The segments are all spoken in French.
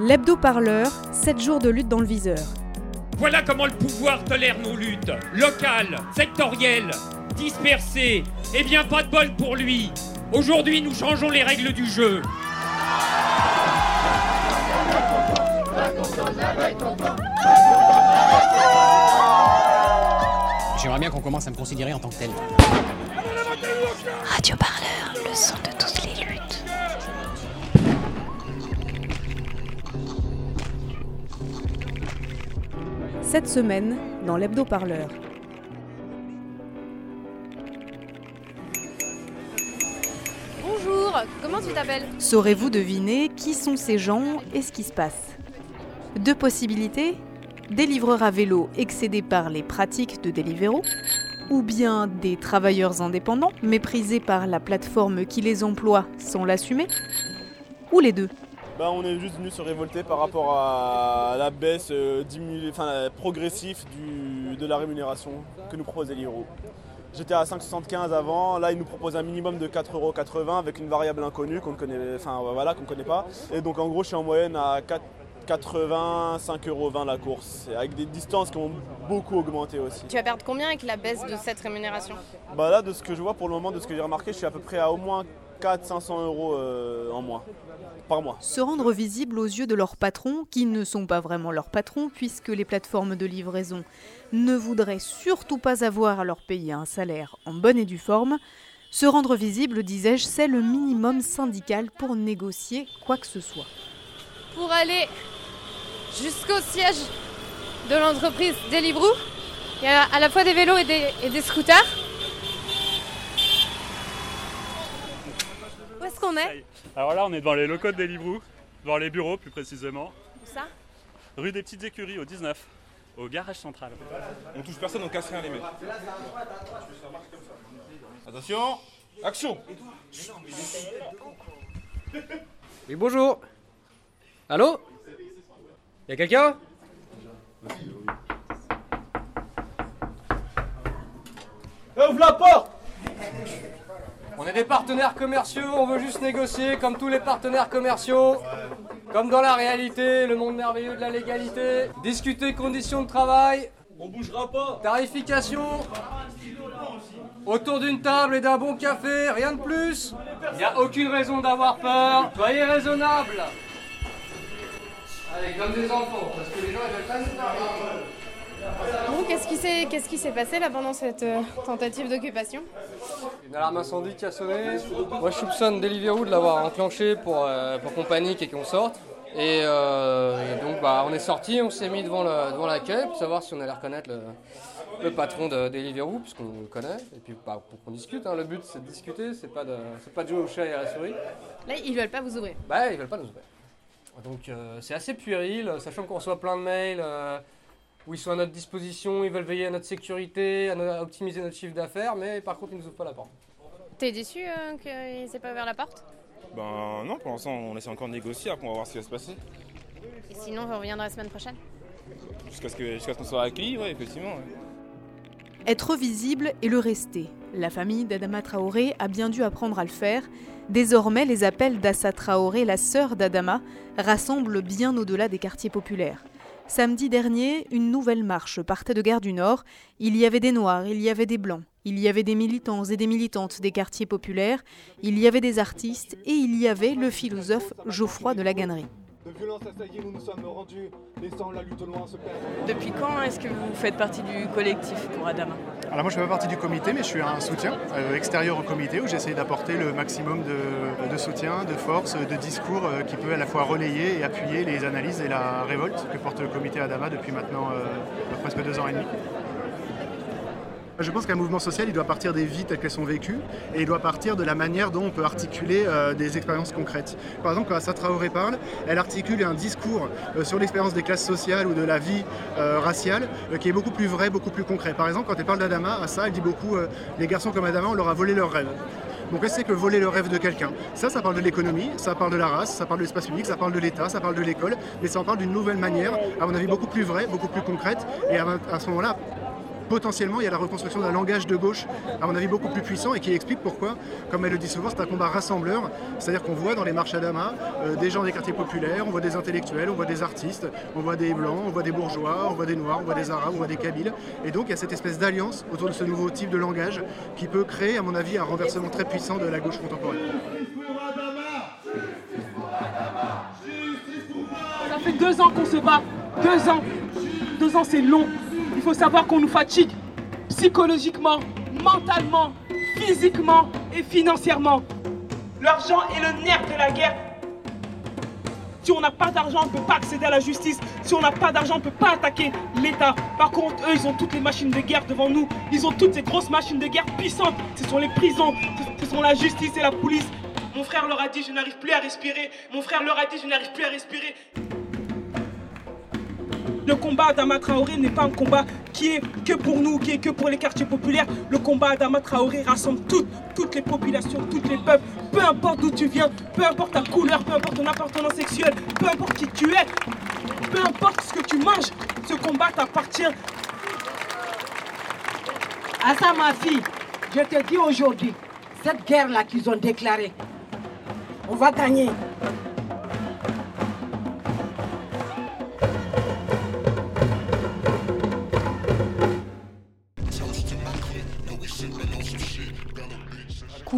L'hebdo-parleur, 7 jours de lutte dans le viseur. Voilà comment le pouvoir tolère nos luttes. Locales, sectorielles, dispersées. Eh bien, pas de bol pour lui. Aujourd'hui, nous changeons les règles du jeu. J'aimerais bien qu'on commence à me considérer en tant que tel. Radio Parleur, le son de toutes Cette semaine, dans l'hebdo-parleur. Bonjour, comment tu t'appelles? Saurez-vous deviner qui sont ces gens et ce qui se passe? Deux possibilités? Des livreurs à vélo excédés par les pratiques de Deliveroo, ou bien des travailleurs indépendants méprisés par la plateforme qui les emploie sans l'assumer, ou les deux? Bah, on est juste venu se révolter par rapport à la baisse euh, diminue- enfin, progressive du- de la rémunération que nous propose Deliveroo. J'étais à 5,75 avant, là ils nous proposent un minimum de 4,80€ avec une variable inconnue qu'on ne connaît, enfin, voilà, connaît pas. Et donc en gros je suis en moyenne à 4 80, 5,20€ la course, et avec des distances qui ont beaucoup augmenté aussi. Tu vas perdre combien avec la baisse de cette rémunération? Bah là de ce que je vois pour le moment, de ce que j'ai remarqué, je suis à peu près à au moins 400-500 euros euh, en moins, par mois. Se rendre visible aux yeux de leurs patrons, qui ne sont pas vraiment leurs patrons, puisque les plateformes de livraison ne voudraient surtout pas avoir à leur payer un salaire en bonne et due forme. Se rendre visible, disais-je, c'est le minimum syndical pour négocier quoi que ce soit. Pour aller jusqu'au siège de l'entreprise Deliveroo, il y a à la fois des vélos et des, et des scooters. Où est-ce qu'on est? Alors là, on est devant les locaux de Deliveroo, devant les bureaux plus précisément. Où ça? Rue des Petites Écuries au 19, au garage central. On touche personne, on casse rien les mecs. Attention, action Oui, bonjour. Allô? Y'a quelqu'un? Ouvre la porte On est des partenaires commerciaux, on veut juste négocier comme tous les partenaires commerciaux. Comme dans la réalité, le monde merveilleux de la légalité. Discuter conditions de travail. On bougera pas Tarification. Autour d'une table et d'un bon café, rien de plus. Il n'y a aucune raison d'avoir peur. Soyez raisonnables. Allez, comme des enfants, parce que les gens ils veulent pas nous parler. Bon, qu'est-ce qui s'est qu'est-ce qui s'est passé là pendant cette euh, tentative d'occupation? Une alarme incendie qui a sonné. Moi, je soupçonne Deliveroo de l'avoir enclenché pour, euh, pour qu'on panique et qu'on sorte. Et, euh, et donc, bah, on est sorti, on s'est mis devant le- devant l'accueil pour savoir si on allait reconnaître le, le patron de Deliveroo, puisqu'on le connaît. Et puis, bah, pour qu'on discute. hein. Le but, c'est de discuter, c'est pas de, c'est pas de jouer au chat et à la souris. Là, ils veulent pas vous ouvrir. Bah, ils veulent pas nous ouvrir. Donc, euh, c'est assez puéril, sachant qu'on reçoit plein de mails euh, où ils sont à notre disposition, ils veulent veiller à notre sécurité, à, no- à optimiser notre chiffre d'affaires, mais par contre, ils nous ouvrent pas la porte. T'es déçu euh, qu'ils aient pas ouvert la porte? Ben non, pour l'instant on essaie encore de négocier, après on va voir ce qui va se passer. Et sinon, on reviendra la semaine prochaine? Jusqu'à ce qu'on soit accueillis, ouais, effectivement. ouais. Être visible et le rester. La famille d'Adama Traoré a bien dû apprendre à le faire. Désormais, les appels d'Assa Traoré, la sœur d'Adama, rassemblent bien au-delà des quartiers populaires. Samedi dernier, une nouvelle marche partait de Gare du Nord. Il y avait des Noirs, il y avait des Blancs, il y avait des militants et des militantes des quartiers populaires, il y avait des artistes et il y avait le philosophe Geoffroy de la Gannerie. De violence assaillie, nous nous sommes rendus, laissant la lutte au loin se perdre. Depuis quand est-ce que vous faites partie du collectif pour Adama Alors moi je fais pas partie du comité mais je suis un soutien euh, extérieur au comité où j'essaie d'apporter le maximum de, de soutien, de force, de discours euh, qui peut à la fois relayer et appuyer les analyses et la révolte que porte le comité Adama depuis maintenant euh, presque deux ans et demi. Je pense qu'un mouvement social, il doit partir des vies telles qu'elles sont vécues et il doit partir de la manière dont on peut articuler euh, des expériences concrètes. Par exemple, quand Assa Traoré parle, elle articule un discours euh, sur l'expérience des classes sociales ou de la vie euh, raciale qui est beaucoup plus vrai, beaucoup plus concret. Par exemple, quand elle parle d'Adama, Assa, elle dit beaucoup les garçons comme Adama, on leur a volé leurs rêves. Donc qu'est-ce que voler le rêve de quelqu'un Ça, ça parle de l'économie, ça parle de la race, ça parle de l'espace public, ça parle de l'État, ça parle de l'école, mais ça en parle d'une nouvelle manière, à mon avis beaucoup plus vraie, beaucoup plus concrète, et à ce moment-là, potentiellement, il y a la reconstruction d'un langage de gauche, à mon avis, beaucoup plus puissant et qui explique pourquoi, comme elle le dit souvent, c'est un combat rassembleur. C'est-à-dire qu'on voit dans les marches à Dama euh, des gens des quartiers populaires, on voit des intellectuels, on voit des artistes, on voit des blancs, on voit des bourgeois, on voit des noirs, on voit des arabes, on voit des kabyles. Et donc il y a cette espèce d'alliance autour de ce nouveau type de langage qui peut créer, à mon avis, un renversement très puissant de la gauche contemporaine. Ça fait deux ans qu'on se bat. Deux ans. Deux ans, c'est long. Il faut savoir qu'on nous fatigue psychologiquement, mentalement, physiquement et financièrement. L'argent est le nerf de la guerre. Si on n'a pas d'argent, on ne peut pas accéder à la justice. Si on n'a pas d'argent, on ne peut pas attaquer l'État. Par contre, eux, ils ont toutes les machines de guerre devant nous. Ils ont toutes ces grosses machines de guerre puissantes. Ce sont les prisons, ce sont la justice et la police. Mon frère leur a dit, je n'arrive plus à respirer. Mon frère leur a dit, je n'arrive plus à respirer. Le combat d'Ama Traoré n'est pas un combat qui est que pour nous, qui est que pour les quartiers populaires. Le combat d'Ama Traoré rassemble toutes, toutes les populations, toutes les peuples, peu importe d'où tu viens, peu importe ta couleur, peu importe ton appartenance sexuelle, peu importe qui tu es, peu importe ce que tu manges, ce combat t'appartient. À ça, ma fille, je te dis aujourd'hui, cette guerre-là qu'ils ont déclarée, on va gagner.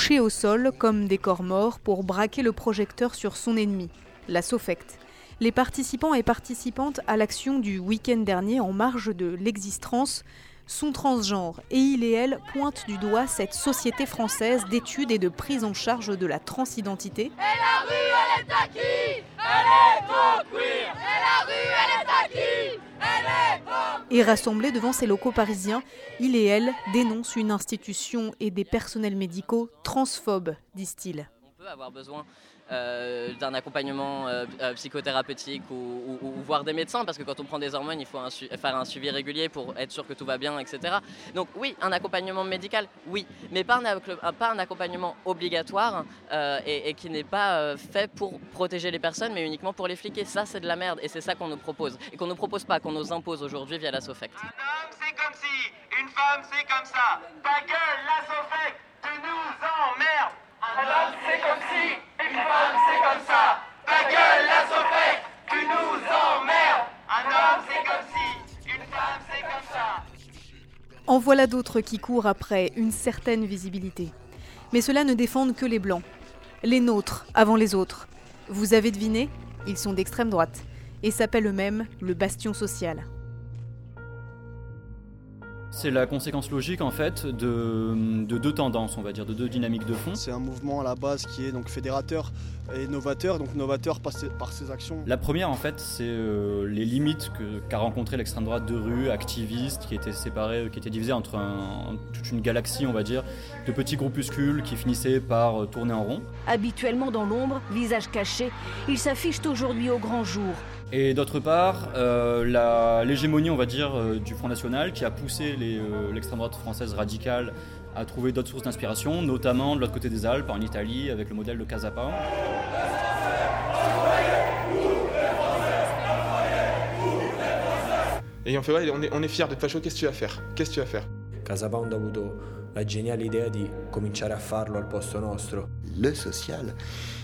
Couchés au sol comme des corps morts pour braquer le projecteur sur son ennemi, la SOFECT. Les participants et participantes à l'action du week-end dernier en marge de l'existence sont transgenres et il et elle pointent du doigt cette société française d'études et de prise en charge de la transidentité. Et la rue, elle est Elle est queer Et la rue, elle est Et rassemblés devant ces locaux parisiens, il et elle dénoncent une institution et des personnels médicaux transphobes, disent-ils. Peut avoir besoin euh, d'un accompagnement euh, euh, psychothérapeutique ou, ou- ou voir des médecins parce que quand on prend des hormones il faut un faire un suivi régulier pour être sûr que tout va bien etc. Donc oui un accompagnement médical oui mais pas un, un- un accompagnement obligatoire et, et qui n'est pas fait pour protéger les personnes mais uniquement pour les fliquer ça c'est de la merde et c'est ça qu'on nous propose et qu'on nous propose pas qu'on nous impose aujourd'hui via la SOFECT. c'est comme si, une femme c'est comme ça. Ta gueule, la Sofec, tu nous emmerdes. En voilà d'autres qui courent après une certaine visibilité. Mais cela ne défendent que les blancs. Les nôtres avant les autres. Vous avez deviné Ils sont d'extrême droite et s'appellent eux-mêmes le bastion social. C'est la conséquence logique en fait de, de deux tendances, on va dire, de deux dynamiques de fond. C'est un mouvement à la base qui est donc fédérateur et novateur, donc novateur par ses, par ses actions. La première en fait, c'est euh, les limites qu'a rencontré l'extrême droite de rue, activiste, qui était séparée, qui était divisée entre un- toute une galaxie, on va dire, de petits groupuscules qui finissaient par euh, tourner en rond. Habituellement dans l'ombre, visage caché, ils s'affichent aujourd'hui au grand jour. Et d'autre part, euh, l'hégémonie, on va dire, euh, du Front National qui a poussé euh, l'extrême droite française radicale à trouver d'autres sources d'inspiration, notamment de l'autre côté des Alpes, en Italie, avec le modèle de Casapa. Et on fait ouais, on est, on fiers d'être facho, qu'est-ce que tu vas faire? Qu'est-ce que tu vas faire? Casapound ha avuto la geniale idea di cominciare a farlo al posto nostro. Le social,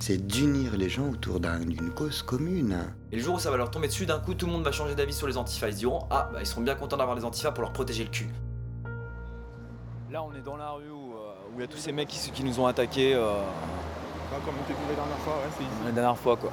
c'est d'unir les gens autour d'un- d'une cause commune. Et le jour où ça va leur tomber dessus, d'un coup, tout le monde va changer d'avis sur les antifas. Ils se diront Ah, bah, ils seront bien contents d'avoir les antifas pour leur protéger le cul. Là, on est dans la rue où euh, il y a tous ces mecs qui, qui nous ont attaqués euh, Comme on la dernière fois, ouais, c'est ici. la dernière fois, quoi.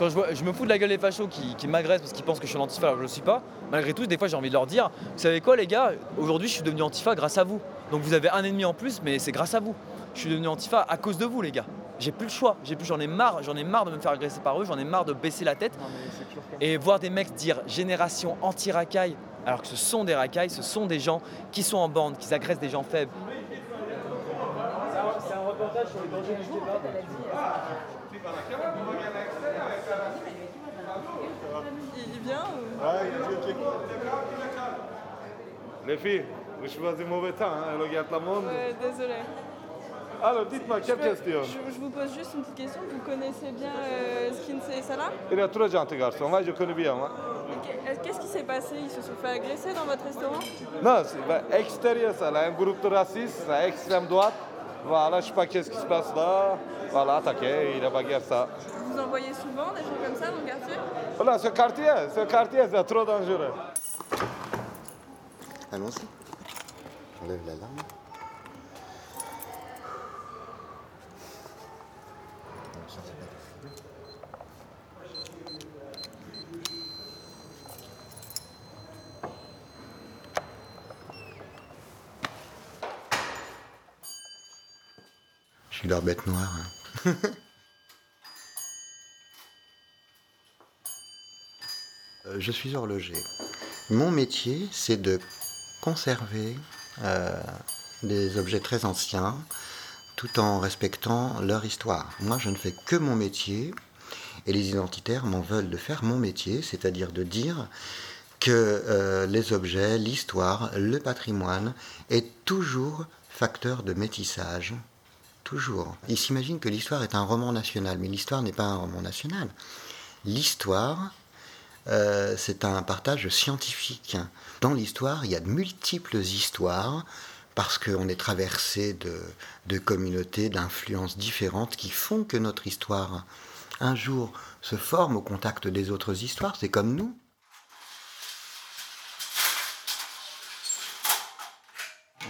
Quand je, vois- je me fous de la gueule des fachos qui, qui m'agressent parce qu'ils pensent que je suis l'antifa alors que je le suis pas, malgré tout, des fois j'ai envie de leur dire Vous savez quoi, les gars Aujourd'hui, je suis devenu antifa grâce à vous. Donc vous avez un ennemi en plus, mais c'est grâce à vous. Je suis devenu antifa à cause de vous, les gars. J'ai plus le choix. J'ai plus, j'en ai marre. J'en ai marre de me faire agresser par eux. J'en ai marre de baisser la tête et voir des mecs dire génération anti-racaille, alors que ce sont des racailles, ce sont des gens qui sont en bande, qui agressent des gens faibles. C'est un reportage sur les dangers du kebab. Il vient Ouais, il ok. Les filles, vous choisissez mauvais temps, hein, elle regarde le monde. Ouais, désolé. Alors, dites-moi, quelle question? je, je vous pose juste une petite question. Vous connaissez bien euh, Skins et Salah Il est très gentil garçon, moi je connais bien. Moi. qu'est- qu'est-ce qui s'est passé? Ils se sont fait agresser dans votre restaurant? Non, c'est bah, extérieur ça, là, un groupe de racistes, c'est extrême droite. Voilà, je sais pas qu'est-ce qui se passe là. Voilà, attaqué, il a bagarre ça. Vous en voyez souvent des gens comme ça dans le quartier? Voilà, ce quartier, ce quartier, c'est trop dangereux. Allons-y. J'enlève la lame. Je suis leur bête noire. hein. Euh, Je suis horloger. Mon métier, c'est de conserver euh, des objets très anciens tout en respectant leur histoire. Moi, je ne fais que mon métier et les identitaires m'en veulent de faire mon métier, c'est-à-dire de dire que euh, les objets, l'histoire, le patrimoine est toujours facteur de métissage. Toujours. Ils s'imaginent que l'histoire est un roman national, mais l'histoire n'est pas un roman national. L'histoire, euh, c'est un partage scientifique. Dans l'histoire, il y a de multiples histoires parce qu'on est traversé de, de communautés, d'influences différentes qui font que notre histoire, un jour, se forme au contact des autres histoires. C'est comme nous.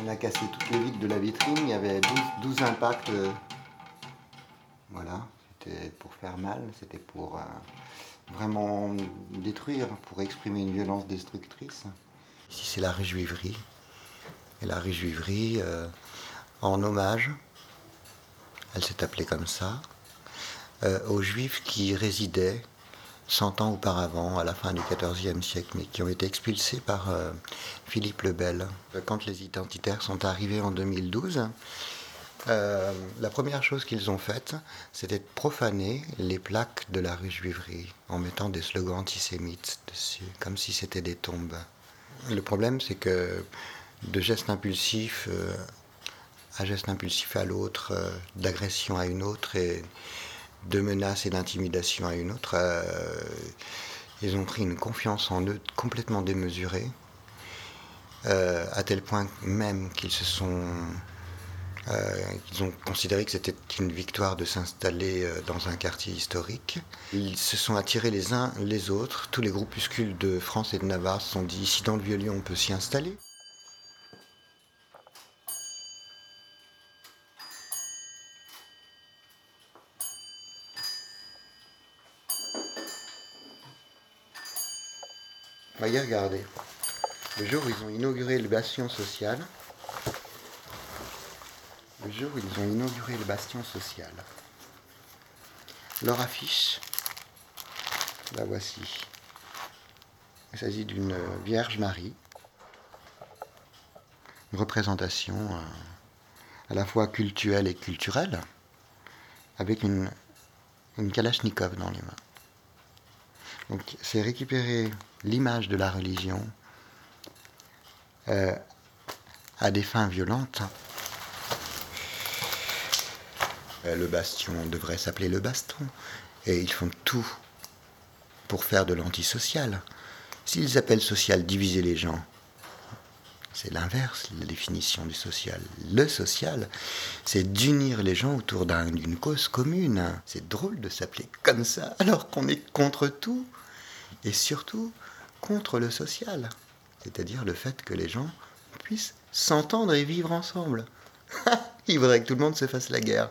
On a cassé toutes les vitres de la vitrine, il y avait 12, 12 impacts. euh, Voilà, c'était pour faire mal, c'était pour euh, vraiment détruire, pour exprimer une violence destructrice. Ici, c'est la rue. Et la rue euh, en hommage, elle s'est appelée comme ça, aux Juifs qui résidaient 100 ans auparavant, à la fin du XIVe siècle, mais qui ont été expulsés par euh, Philippe le Bel. Quand les identitaires sont arrivés en 2012, euh, la première chose qu'ils ont faite, c'était de profaner les plaques de la rue Juivry en mettant des slogans antisémites dessus, comme si c'était des tombes. Le problème, c'est que de gestes impulsifs euh, à geste impulsif à l'autre, euh, d'agression à une autre et de menace et d'intimidation à une autre, euh, ils ont pris une confiance en eux complètement démesurée, euh, à tel point même qu'ils se sont euh, ils ont considéré que c'était une victoire de s'installer euh, dans un quartier historique. Ils se sont attirés les uns les autres. Tous les groupuscules de France et de Navarre se sont dit ici dans le Vieux-Lyon on peut s'y installer. Voyez, regardez. Le jour où ils ont inauguré le bastion social, le jour où ils ont inauguré le bastion social, leur affiche, la voici. Il s'agit d'une Vierge Marie, une représentation euh, à la fois cultuelle et culturelle, avec une, une Kalachnikov dans les mains. Donc c'est récupérer l'image de la religion euh, à des fins violentes. Euh, le bastion devrait s'appeler le baston. Et ils font tout pour faire de l'antisocial. S'ils appellent social diviser les gens, c'est l'inverse, la définition du social. Le social, c'est d'unir les gens autour d'un- d'une cause commune. C'est drôle de s'appeler comme ça, alors qu'on est contre tout, et surtout contre le social. C'est-à-dire le fait que les gens puissent s'entendre et vivre ensemble. Il faudrait que tout le monde se fasse la guerre.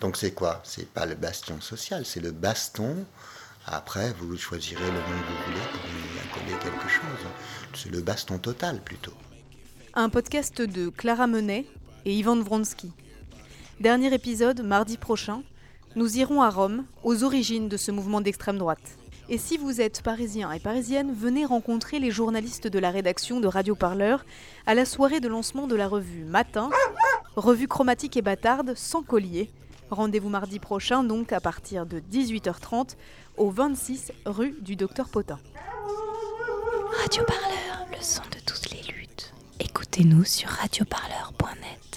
Donc c'est quoi? C'est pas le bastion social, c'est le baston. Après, vous choisirez le nom que vous voulez pour y accoler quelque chose. C'est le baston total plutôt. Un podcast de Clara Menet et Ivan Vronsky. Dernier épisode mardi prochain. Nous irons à Rome, aux origines de ce mouvement d'extrême droite. Et si vous êtes parisien et parisienne, venez rencontrer les journalistes de la rédaction de Radio Parleur à la soirée de lancement de la revue Matin, revue chromatique et bâtarde sans collier. Rendez-vous mardi prochain, donc à partir de 18h30, au 26 rue du Docteur Potin. Radio Parleur, le son de toutes les luttes. Écoutez-nous sur radioparleur.net.